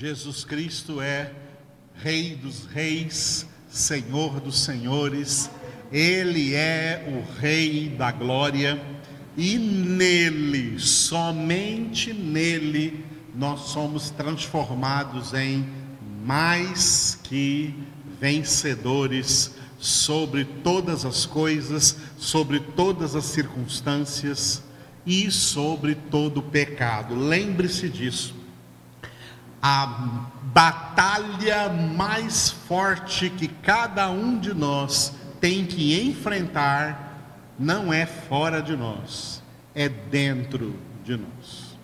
Jesus Cristo é Rei dos Reis, Senhor dos Senhores, Ele é o Rei da Glória e nele, somente nele, nós somos transformados em mais que vencedores sobre todas as coisas, sobre todas as circunstâncias e sobre todo pecado. Lembre-se disso. A batalha mais forte que cada um de nós tem que enfrentar não é fora de nós, é dentro de nós.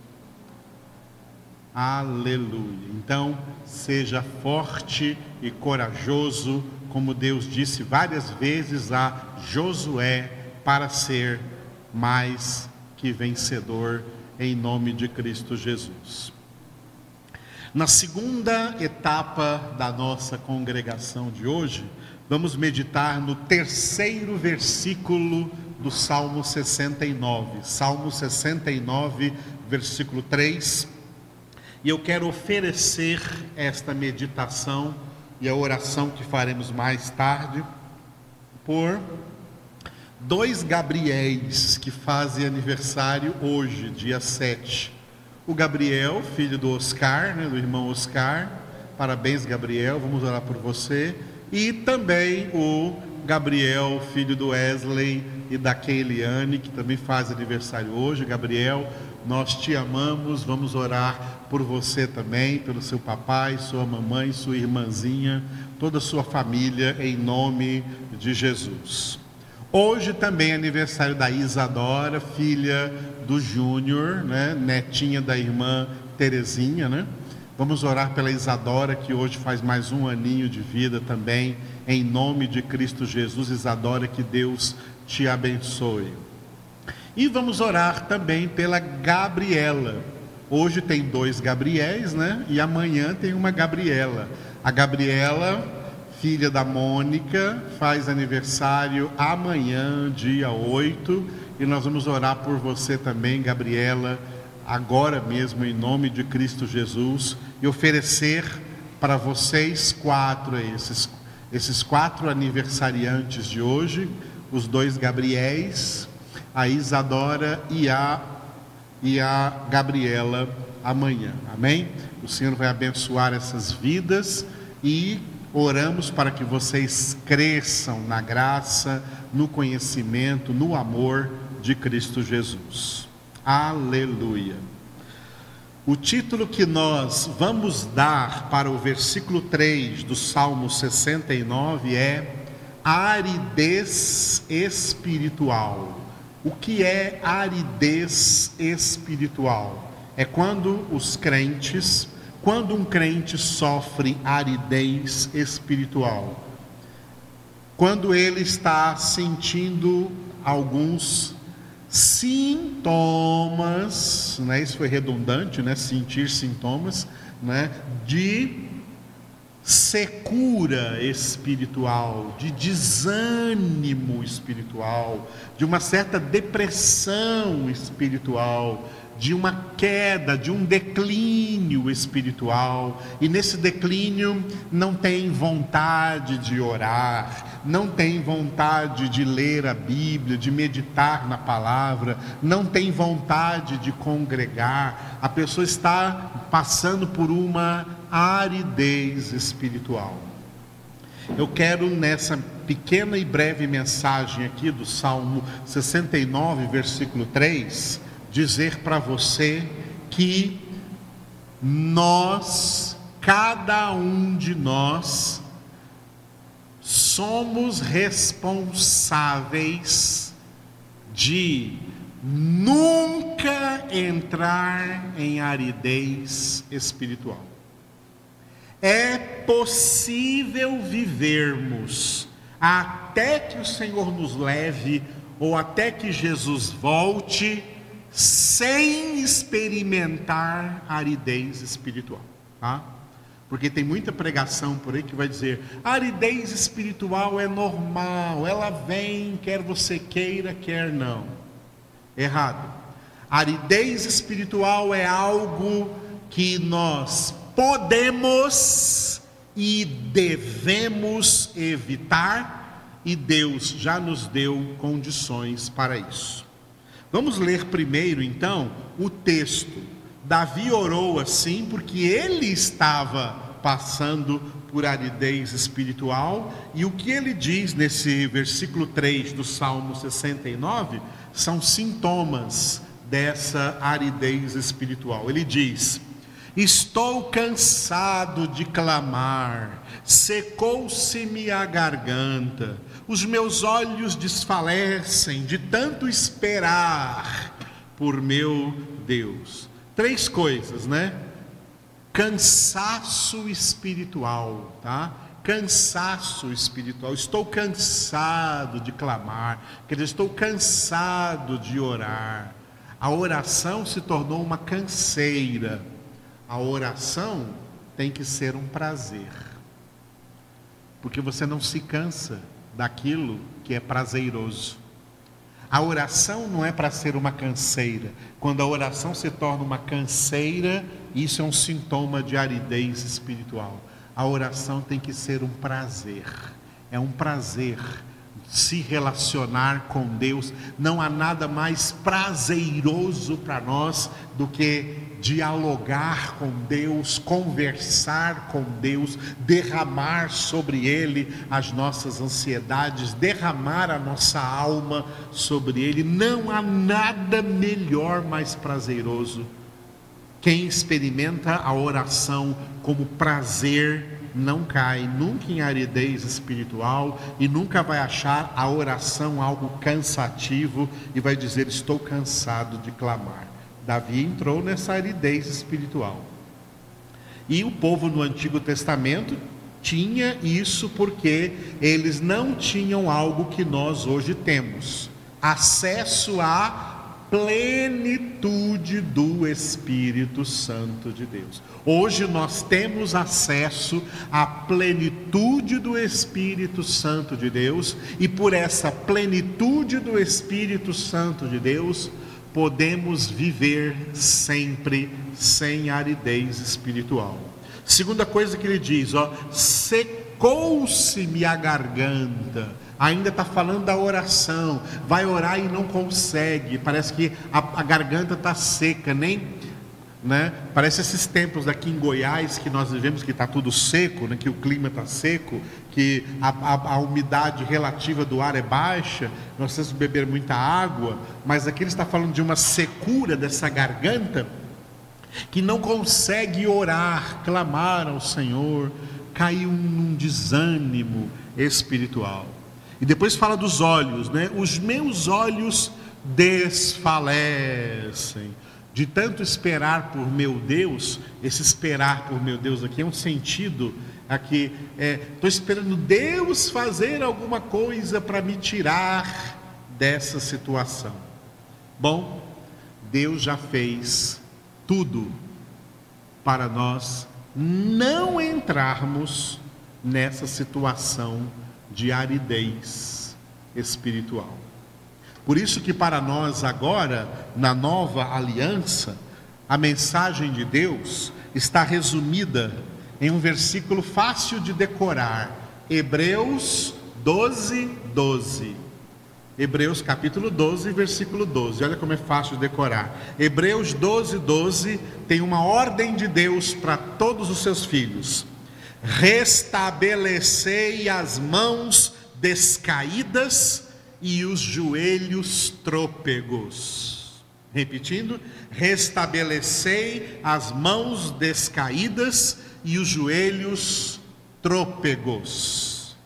Aleluia. Então, seja forte e corajoso, como Deus disse várias vezes a Josué, para ser mais que vencedor em nome de Cristo Jesus. Na segunda etapa da nossa congregação de hoje, vamos meditar no terceiro versículo do Salmo 69. Salmo 69, versículo 3. E eu quero oferecer esta meditação e a oração que faremos mais tarde por dois Gabriéis que fazem aniversário hoje, dia 7. O Gabriel, filho do Oscar, né, do irmão Oscar. Parabéns, Gabriel, vamos orar por você. E também o Gabriel, filho do Wesley e da Keiliane, que também faz aniversário hoje. Gabriel, nós te amamos, vamos orar por você também, pelo seu papai, sua mamãe, sua irmãzinha, toda a sua família, em nome de Jesus. Hoje também é aniversário da Isadora, filha do Júnior, né? netinha da irmã Terezinha, né? Vamos orar pela Isadora, que hoje faz mais um aninho de vida também, em nome de Cristo Jesus. Isadora, que Deus te abençoe. E vamos orar também pela Gabriela. Hoje tem dois Gabriéis, né? E amanhã tem uma Gabriela. A Gabriela filha da Mônica, faz aniversário amanhã, dia 8, e nós vamos orar por você também, Gabriela, agora mesmo, em nome de Cristo Jesus, e oferecer para vocês quatro, esses, esses quatro aniversariantes de hoje, os dois Gabriéis, a Isadora e a, e a Gabriela amanhã, amém? O Senhor vai abençoar essas vidas e Oramos para que vocês cresçam na graça, no conhecimento, no amor de Cristo Jesus. Aleluia. O título que nós vamos dar para o versículo 3 do Salmo 69 é Aridez espiritual. O que é aridez espiritual? É quando os crentes quando um crente sofre aridez espiritual, quando ele está sentindo alguns sintomas, né? Isso foi redundante, né? Sentir sintomas, né? De secura espiritual, de desânimo espiritual, de uma certa depressão espiritual, de uma queda, de um declínio espiritual, e nesse declínio não tem vontade de orar, não tem vontade de ler a Bíblia, de meditar na palavra, não tem vontade de congregar, a pessoa está passando por uma aridez espiritual. Eu quero nessa pequena e breve mensagem aqui do Salmo 69, versículo 3, dizer para você que nós, cada um de nós, somos responsáveis de nunca entrar em aridez espiritual. É possível vivermos até que o Senhor nos leve ou até que Jesus volte sem experimentar aridez espiritual, tá? Porque tem muita pregação por aí que vai dizer: aridez espiritual é normal, ela vem, quer você queira, quer não. Errado. Aridez espiritual é algo que nós podemos e devemos evitar, e Deus já nos deu condições para isso. Vamos ler primeiro então o texto. Davi orou assim porque ele estava passando por aridez espiritual, e o que ele diz nesse versículo 3 do Salmo 69 são sintomas dessa aridez espiritual. Ele diz: Estou cansado de clamar, secou-se-me a garganta, os meus olhos desfalecem de tanto esperar por meu Deus. Três coisas, né? Cansaço espiritual, tá? Cansaço espiritual. Estou cansado de clamar, quer dizer, estou cansado de orar. A oração se tornou uma canseira. A oração tem que ser um prazer. Porque você não se cansa daquilo que é prazeroso. A oração não é para ser uma canseira. Quando a oração se torna uma canseira, isso é um sintoma de aridez espiritual. A oração tem que ser um prazer. É um prazer se relacionar com Deus. Não há nada mais prazeroso para nós do que dialogar com Deus, conversar com Deus, derramar sobre Ele as nossas ansiedades, derramar a nossa alma sobre Ele. Não há nada melhor, mais prazeroso. Quem experimenta a oração como prazer, não cai nunca em aridez espiritual e nunca vai achar a oração algo cansativo e vai dizer: Estou cansado de clamar. Davi entrou nessa aridez espiritual. E o povo no Antigo Testamento tinha isso porque eles não tinham algo que nós hoje temos: acesso a plenitude do Espírito Santo de Deus. Hoje nós temos acesso à plenitude do Espírito Santo de Deus, e por essa plenitude do Espírito Santo de Deus, podemos viver sempre sem aridez espiritual. Segunda coisa que ele diz, ó, secou-se-me a garganta ainda está falando da oração, vai orar e não consegue, parece que a, a garganta está seca, nem. Né? Parece esses tempos aqui em Goiás que nós vivemos que está tudo seco, né? que o clima está seco, que a, a, a, umidade relativa do ar é baixa, nós temos que beber muita água, mas aqui ele está falando de uma secura dessa garganta que não consegue orar, clamar ao Senhor, caiu num desânimo espiritual. E depois fala dos olhos, né? Os meus olhos desfalecem. De tanto esperar por meu Deus, esse esperar por meu Deus aqui é um sentido aqui, estou é, esperando Deus fazer alguma coisa para me tirar dessa situação. Bom, Deus já fez tudo para nós não entrarmos nessa situação de aridez espiritual. Por isso que para nós agora, na nova aliança, a mensagem de Deus está resumida em um versículo fácil de decorar, Hebreus 12, 12. Hebreus capítulo 12, versículo 12. Olha como é fácil de decorar. Hebreus 12, 12 tem uma ordem de Deus para todos os seus filhos restabelecei as mãos descaídas e os joelhos trôpegos. Repetindo, restabelecei as mãos descaídas e os joelhos trôpegos.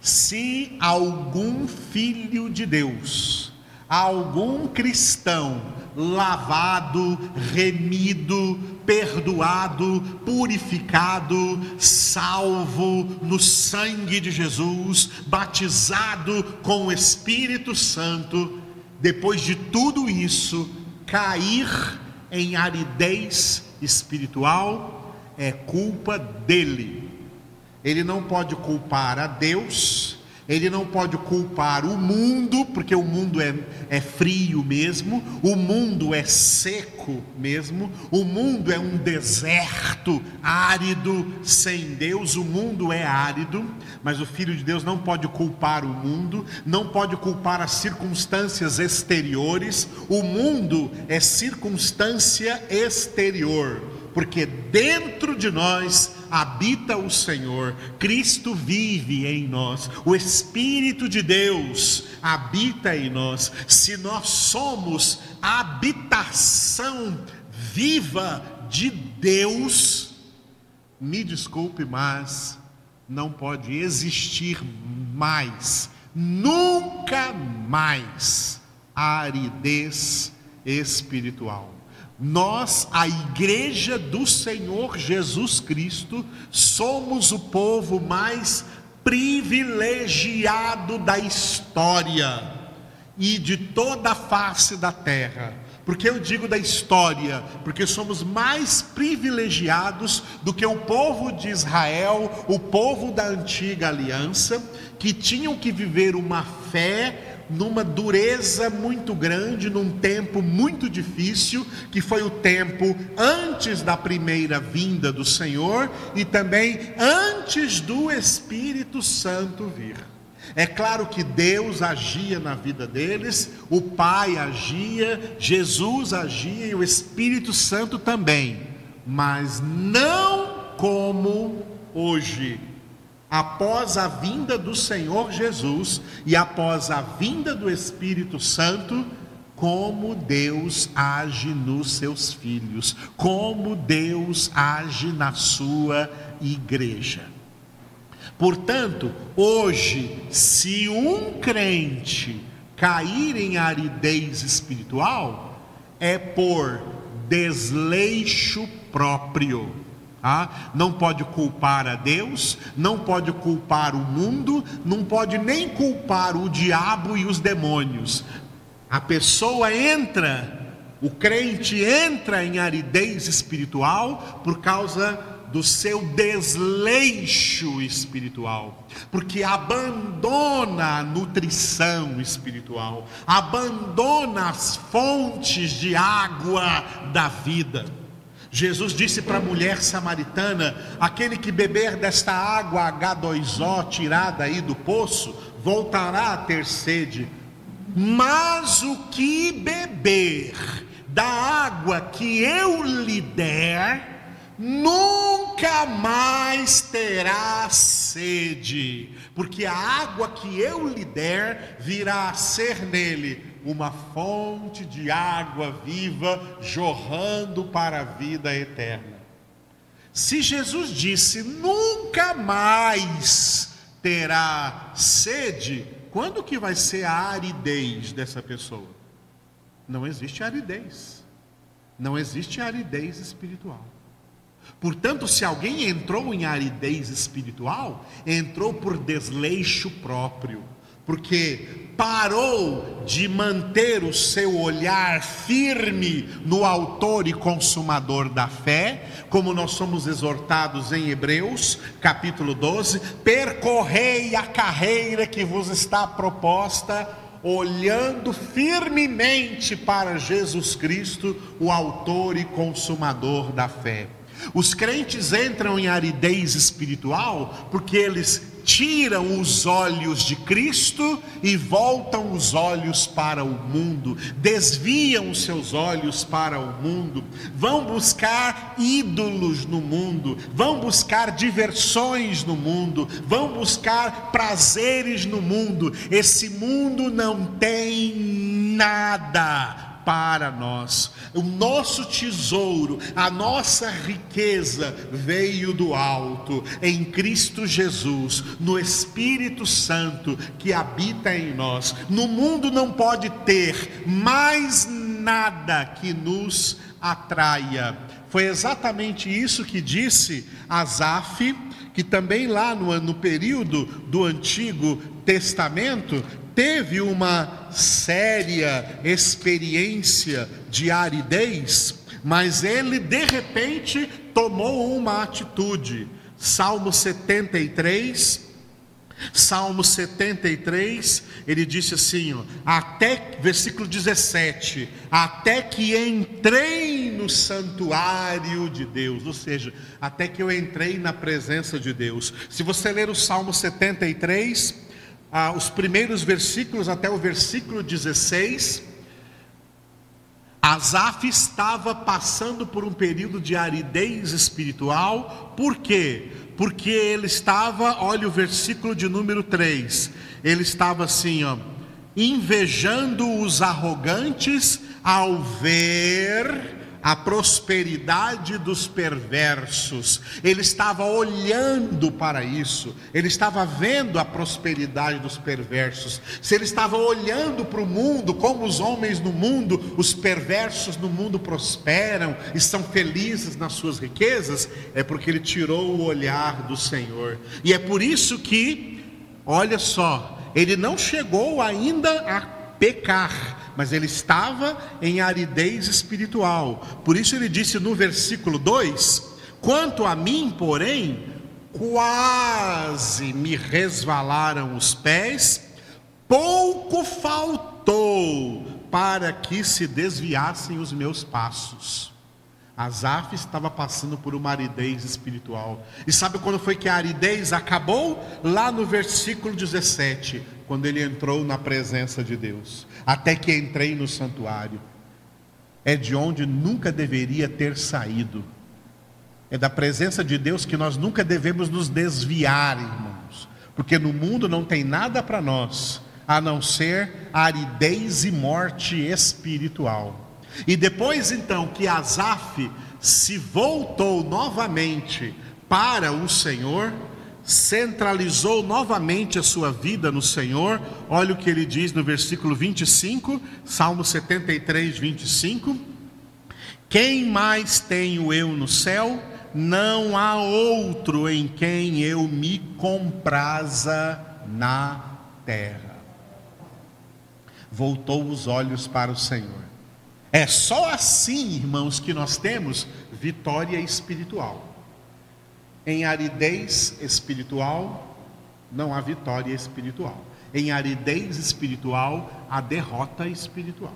Se algum filho de Deus, algum cristão lavado, remido, perdoado, purificado, salvo no sangue de Jesus, batizado com o Espírito Santo, depois de tudo isso, cair em aridez espiritual é culpa dele. Ele não pode culpar a Deus, Ele não pode culpar o mundo, porque o mundo é, é frio mesmo, o mundo é seco mesmo, o mundo é um deserto árido sem Deus, o mundo é árido, mas o Filho de Deus não pode culpar o mundo, não pode culpar as circunstâncias exteriores, o mundo é circunstância exterior, porque dentro de nós habita o Senhor, Cristo vive em nós, o Espírito de Deus habita em nós. Se nós somos a habitação viva de Deus, me desculpe, mas não pode existir mais, nunca mais, aridez espiritual. Nós, a igreja do Senhor Jesus Cristo, somos o povo mais privilegiado da história e de toda a face da terra. Porque eu digo da história, porque somos mais privilegiados do que o povo de Israel, o povo da antiga aliança, que tinham que viver uma fé numa dureza muito grande, num tempo muito difícil, que foi o tempo antes da primeira vinda do Senhor e também antes do Espírito Santo vir. É claro que Deus agia na vida deles, o Pai agia, Jesus agia e o Espírito Santo também, mas não como hoje após a vinda do Senhor Jesus e após a vinda do Espírito Santo, como Deus age nos seus filhos, como Deus age na sua igreja. Portanto, hoje, se um crente cair em aridez espiritual, é por desleixo próprio ah, não pode culpar a Deus, não pode culpar o mundo, não pode nem culpar o diabo e os demônios. A pessoa entra, o crente entra em aridez espiritual por causa do seu desleixo espiritual, porque abandona a nutrição espiritual, abandona as fontes de água da vida. Jesus disse para a mulher samaritana: aquele que beber desta água H2O tirada aí do poço, voltará a ter sede. Mas o que beber da água que eu lhe der, nunca mais terá sede, porque a água que eu lhe der virá a ser nele uma fonte de água viva jorrando para a vida eterna. Se Jesus disse nunca mais terá sede, quando que vai ser a aridez dessa pessoa? Não existe aridez. Não existe aridez espiritual. Portanto, se alguém entrou em aridez espiritual, entrou por desleixo próprio porque parou de manter o seu olhar firme no Autor e Consumador da fé, como nós somos exortados em Hebreus, capítulo 12: percorrei a carreira que vos está proposta, olhando firmemente para Jesus Cristo, o Autor e Consumador da fé. Os crentes entram em aridez espiritual porque eles tiram os olhos de Cristo e voltam os olhos para o mundo, desviam os seus olhos para o mundo, vão buscar ídolos no mundo, vão buscar diversões no mundo, vão buscar prazeres no mundo. Esse mundo não tem nada para nós. O nosso tesouro, a nossa riqueza veio do alto, em Cristo Jesus, no Espírito Santo que habita em nós. No mundo não pode ter mais nada que nos atraia. Foi exatamente isso que disse Asaf, que também lá no, no período do Antigo Testamento teve uma séria experiência de aridez, mas ele de repente tomou uma atitude. Salmo 73, Salmo 73, ele disse assim, ó, até versículo 17, até que entrei no santuário de Deus, ou seja, até que eu entrei na presença de Deus. Se você ler o Salmo 73, ah, os primeiros versículos até o versículo 16, Asaf estava passando por um período de aridez espiritual, por quê? porque ele estava, olha o versículo de número 3, ele estava assim, ó, invejando os arrogantes ao ver a prosperidade dos perversos. Ele estava olhando para isso, ele estava vendo a prosperidade dos perversos. Se ele estava olhando para o mundo, como os homens no mundo, os perversos no mundo prosperam e são felizes nas suas riquezas, é porque ele tirou o olhar do Senhor. E é por isso que, olha só, ele não chegou ainda a pecar mas ele estava em aridez espiritual. Por isso ele disse no versículo 2: Quanto a mim, porém, quase me resvalaram os pés, pouco faltou para que se desviassem os meus passos. Asaf estava passando por uma aridez espiritual. E sabe quando foi que a aridez acabou? Lá no versículo 17, quando ele entrou na presença de Deus. Até que entrei no santuário. É de onde nunca deveria ter saído. É da presença de Deus que nós nunca devemos nos desviar, irmãos. Porque no mundo não tem nada para nós a não ser aridez e morte espiritual. E depois então que Asaf se voltou novamente para o Senhor, centralizou novamente a sua vida no Senhor, olha o que ele diz no versículo 25, Salmo 73, 25: Quem mais tenho eu no céu? Não há outro em quem eu me compraza na terra. Voltou os olhos para o Senhor. É só assim, irmãos, que nós temos vitória espiritual. Em aridez espiritual, não há vitória espiritual. Em aridez espiritual, há derrota espiritual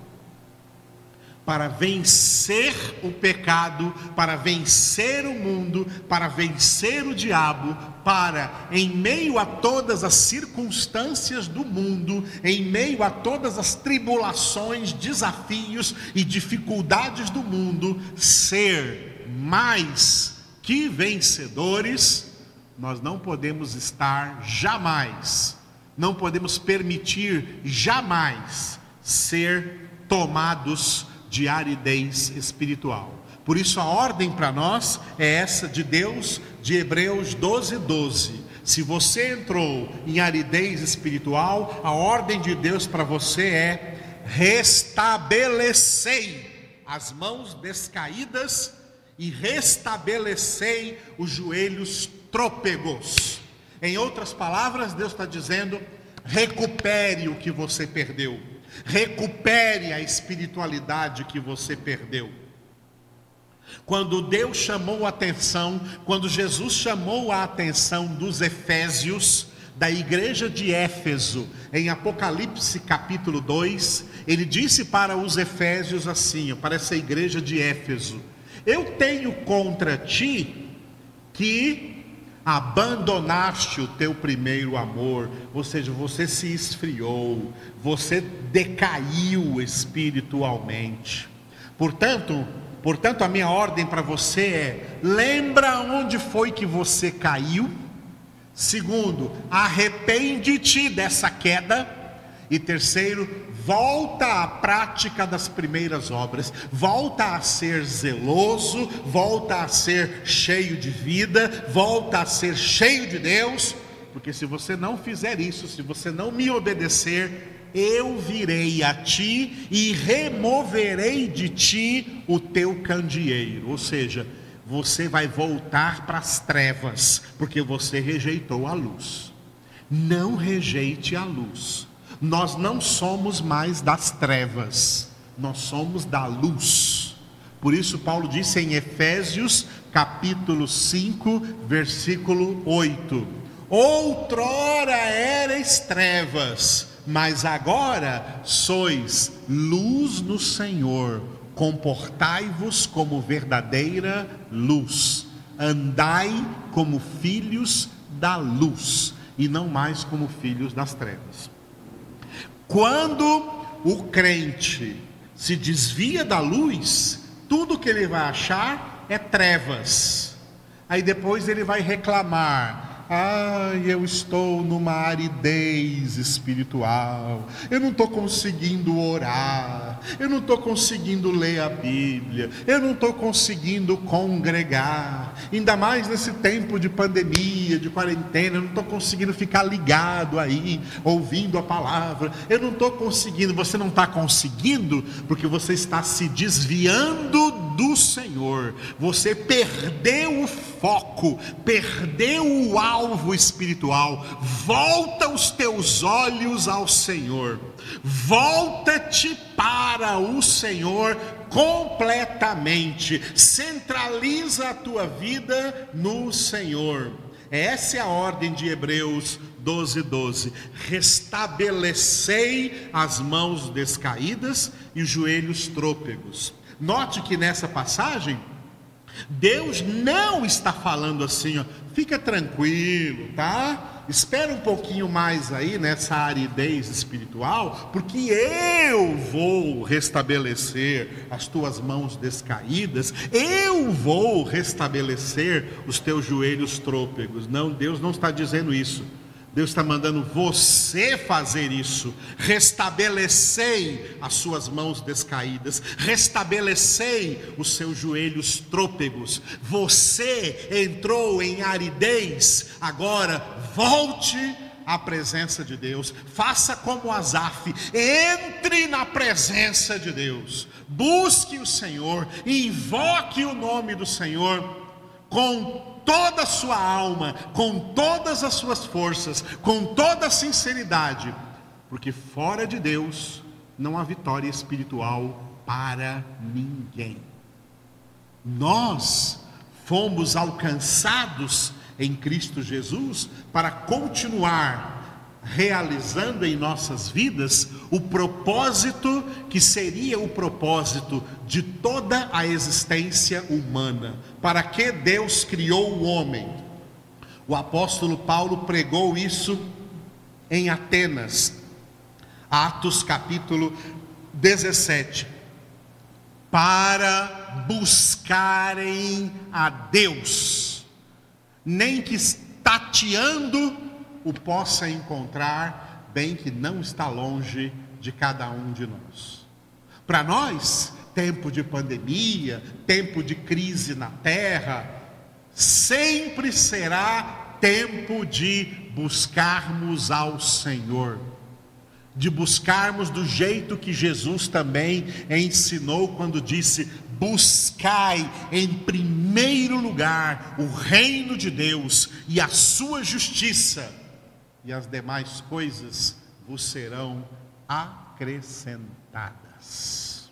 para vencer o pecado, para vencer o mundo, para vencer o diabo, para, em meio a todas as circunstâncias do mundo, em meio a todas as tribulações, desafios e dificuldades do mundo, ser mais que vencedores, nós não podemos estar jamais, não podemos permitir jamais ser tomados de aridez espiritual. Por isso a ordem para nós é essa de Deus, de Hebreus 12, 12. Se você entrou em aridez espiritual, a ordem de Deus para você é restabelecei as mãos descaídas e restabelecei os joelhos trôpegos. Em outras palavras, Deus está dizendo: recupere o que você perdeu Recupere a espiritualidade que você perdeu. Quando Deus chamou a atenção, quando Jesus chamou a atenção dos Efésios, da igreja de Éfeso, em Apocalipse capítulo 2, ele disse para os Efésios assim, para essa igreja de Éfeso: Eu tenho contra ti que abandonaste o teu primeiro amor, ou seja, você se esfriou, você decaiu espiritualmente. Portanto, portanto a minha ordem para você é: lembra onde foi que você caiu? Segundo, arrepende-te dessa queda. E terceiro, volta à prática das primeiras obras, volta a ser zeloso, volta a ser cheio de vida, volta a ser cheio de Deus, porque se você não fizer isso, se você não me obedecer, eu virei a ti e removerei de ti o teu candeeiro, ou seja, você vai voltar para as trevas, porque você rejeitou a luz. Não rejeite a luz nós não somos mais das trevas, nós somos da luz. Por isso, Paulo disse em Efésios, capítulo 5, versículo 8: Outrora erais trevas, mas agora sois luz no Senhor. Comportai-vos como verdadeira luz. Andai como filhos da luz e não mais como filhos das trevas. Quando o crente se desvia da luz, tudo que ele vai achar é trevas. Aí depois ele vai reclamar: Ai, eu estou numa aridez espiritual. Eu não estou conseguindo orar. Eu não estou conseguindo ler a Bíblia. Eu não estou conseguindo congregar. Ainda mais nesse tempo de pandemia, de quarentena. Eu não estou conseguindo ficar ligado aí, ouvindo a palavra. Eu não estou conseguindo. Você não está conseguindo porque você está se desviando do Senhor. Você perdeu o foco, perdeu o alvo alvo espiritual. Volta os teus olhos ao Senhor. Volta-te para o Senhor completamente. Centraliza a tua vida no Senhor. Essa é a ordem de Hebreus 12, 12. Restabelecei as mãos descaídas e os joelhos trôpegos. Note que nessa passagem, Deus não está falando assim, ó, fica tranquilo, tá? Espera um pouquinho mais aí nessa aridez espiritual, porque eu vou restabelecer as tuas mãos descaídas, eu vou restabelecer os teus joelhos trôpegos. Não, Deus não está dizendo isso. Deus está mandando você fazer isso. Restabelecei as suas mãos descaídas, restabelecei os seus joelhos trôpegos. Você entrou em aridez, agora volte à presença de Deus. Faça como Asaf, entre na presença de Deus. Busque o Senhor, invoque o nome do Senhor com toda a sua alma, com todas as suas forças, com toda a sinceridade, porque fora de Deus não há vitória espiritual para ninguém. Nós fomos alcançados em Cristo Jesus para continuar realizando em nossas vidas o propósito que seria o propósito de toda a existência humana. Para que Deus criou o homem? O apóstolo Paulo pregou isso em Atenas, Atos capítulo 17. Para buscarem a Deus, nem que tateando o possa encontrar, bem que não está longe de cada um de nós. Para nós, tempo de pandemia, tempo de crise na terra, sempre será tempo de buscarmos ao Senhor, de buscarmos do jeito que Jesus também ensinou quando disse: buscai em primeiro lugar o reino de Deus e a sua justiça e as demais coisas vos serão acrescentadas.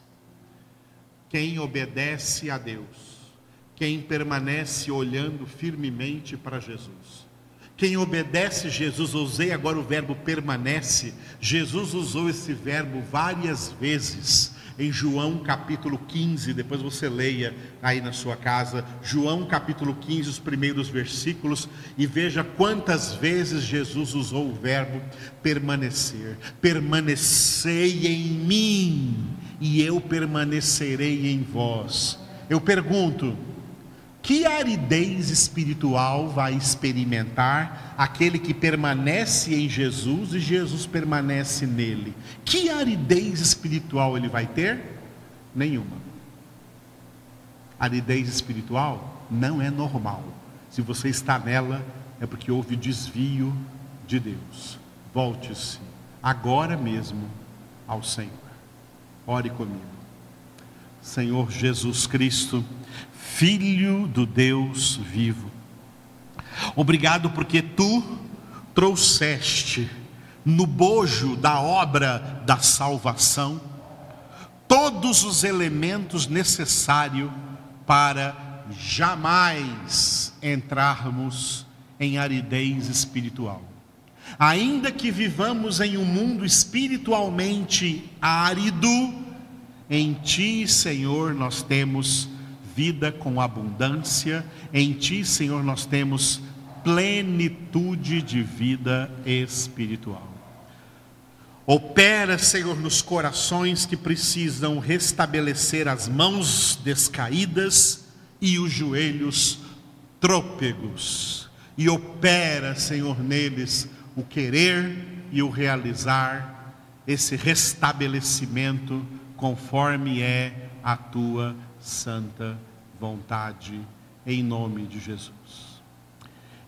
Quem obedece a Deus, quem permanece olhando firmemente para Jesus, quem obedece Jesus, usei agora o verbo permanece, Jesus usou esse verbo várias vezes em João capítulo 15, depois você leia aí na sua casa, João capítulo 15, os primeiros versículos, e veja quantas vezes Jesus usou o verbo permanecer. Permanecei em mim, e eu permanecerei em vós. Eu pergunto, que aridez espiritual vai experimentar aquele que permanece em Jesus e Jesus permanece nele? Que aridez espiritual ele vai ter? Nenhuma. Aridez espiritual não é normal. Se você está nela, é porque houve desvio de Deus. Volte-se agora mesmo ao Senhor. Ore comigo. Senhor Jesus Cristo, Filho do Deus vivo. Obrigado porque tu trouxeste no bojo da obra da salvação todos os elementos necessários para jamais entrarmos em aridez espiritual. Ainda que vivamos em um mundo espiritualmente árido, em Ti, Senhor, nós temos vida com abundância, em Ti, Senhor, nós temos plenitude de vida espiritual. Opera, Senhor, nos corações que precisam restabelecer as mãos descaídas e os joelhos trôpegos. E opera, Senhor, neles o querer e o realizar esse restabelecimento conforme é a tua santa vontade, em nome de Jesus.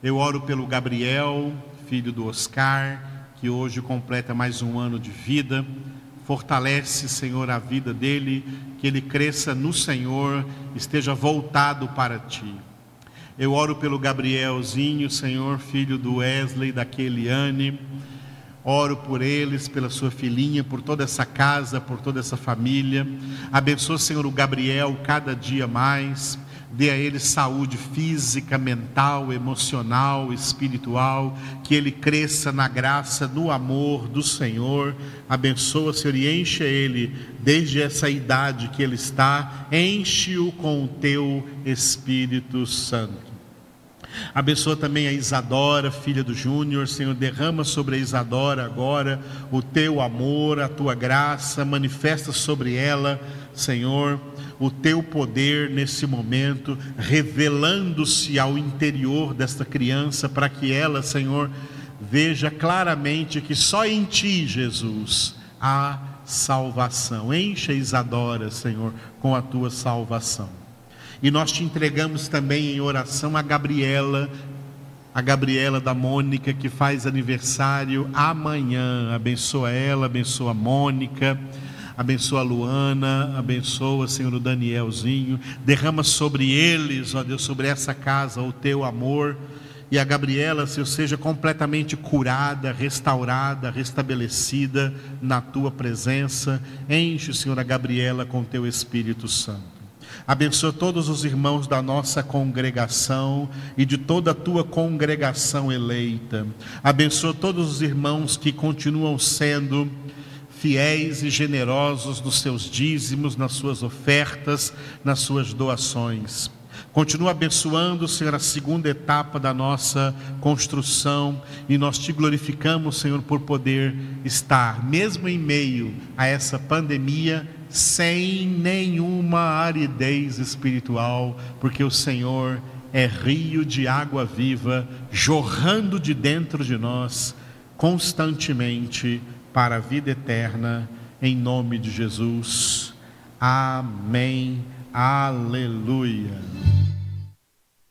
Eu oro pelo Gabriel, filho do Oscar, que hoje completa mais um ano de vida. Fortalece, Senhor, a vida dele, que ele cresça no Senhor, esteja voltado para ti. Eu oro pelo Gabrielzinho, Senhor, filho do Wesley, da Keliane. Oro por eles, pela sua filhinha, por toda essa casa, por toda essa família. Abençoa, Senhor, o Gabriel cada dia mais dê a ele saúde física, mental, emocional, espiritual, que ele cresça na graça, no amor do Senhor. Abençoa, Senhor, e enche ele desde essa idade que ele está, enche-o com o teu Espírito Santo. Abençoa também a Isadora, filha do Júnior, Senhor, derrama sobre a Isadora agora o teu amor, a tua graça, manifesta sobre ela, Senhor o teu poder nesse momento, revelando-se ao interior desta criança, para que ela, Senhor, veja claramente que só em ti, Jesus, há salvação. Encha Isadora, Senhor, com a tua salvação. E nós te entregamos também em oração a Gabriela, a Gabriela da Mônica, que faz aniversário amanhã. Abençoa ela, abençoa a Mônica abençoa a Luana, abençoa, Senhor, o Danielzinho, derrama sobre eles, ó Deus, sobre essa casa o teu amor. E a Gabriela, Senhor, seja completamente curada, restaurada, restabelecida na tua presença. Enche, Senhor, a Gabriela com teu Espírito Santo. Abençoa todos os irmãos da nossa congregação e de toda a tua congregação eleita. Abençoa todos os irmãos que continuam sendo fiéis e generosos nos seus dízimos, nas suas ofertas, nas suas doações. Continua abençoando, Senhor, a segunda etapa da nossa construção e nós te glorificamos, Senhor, por poder estar, mesmo em meio a essa pandemia, sem nenhuma aridez espiritual, porque o Senhor é rio de água viva, jorrando de dentro de nós constantemente para a vida eterna, em nome de Jesus. Amém. Aleluia.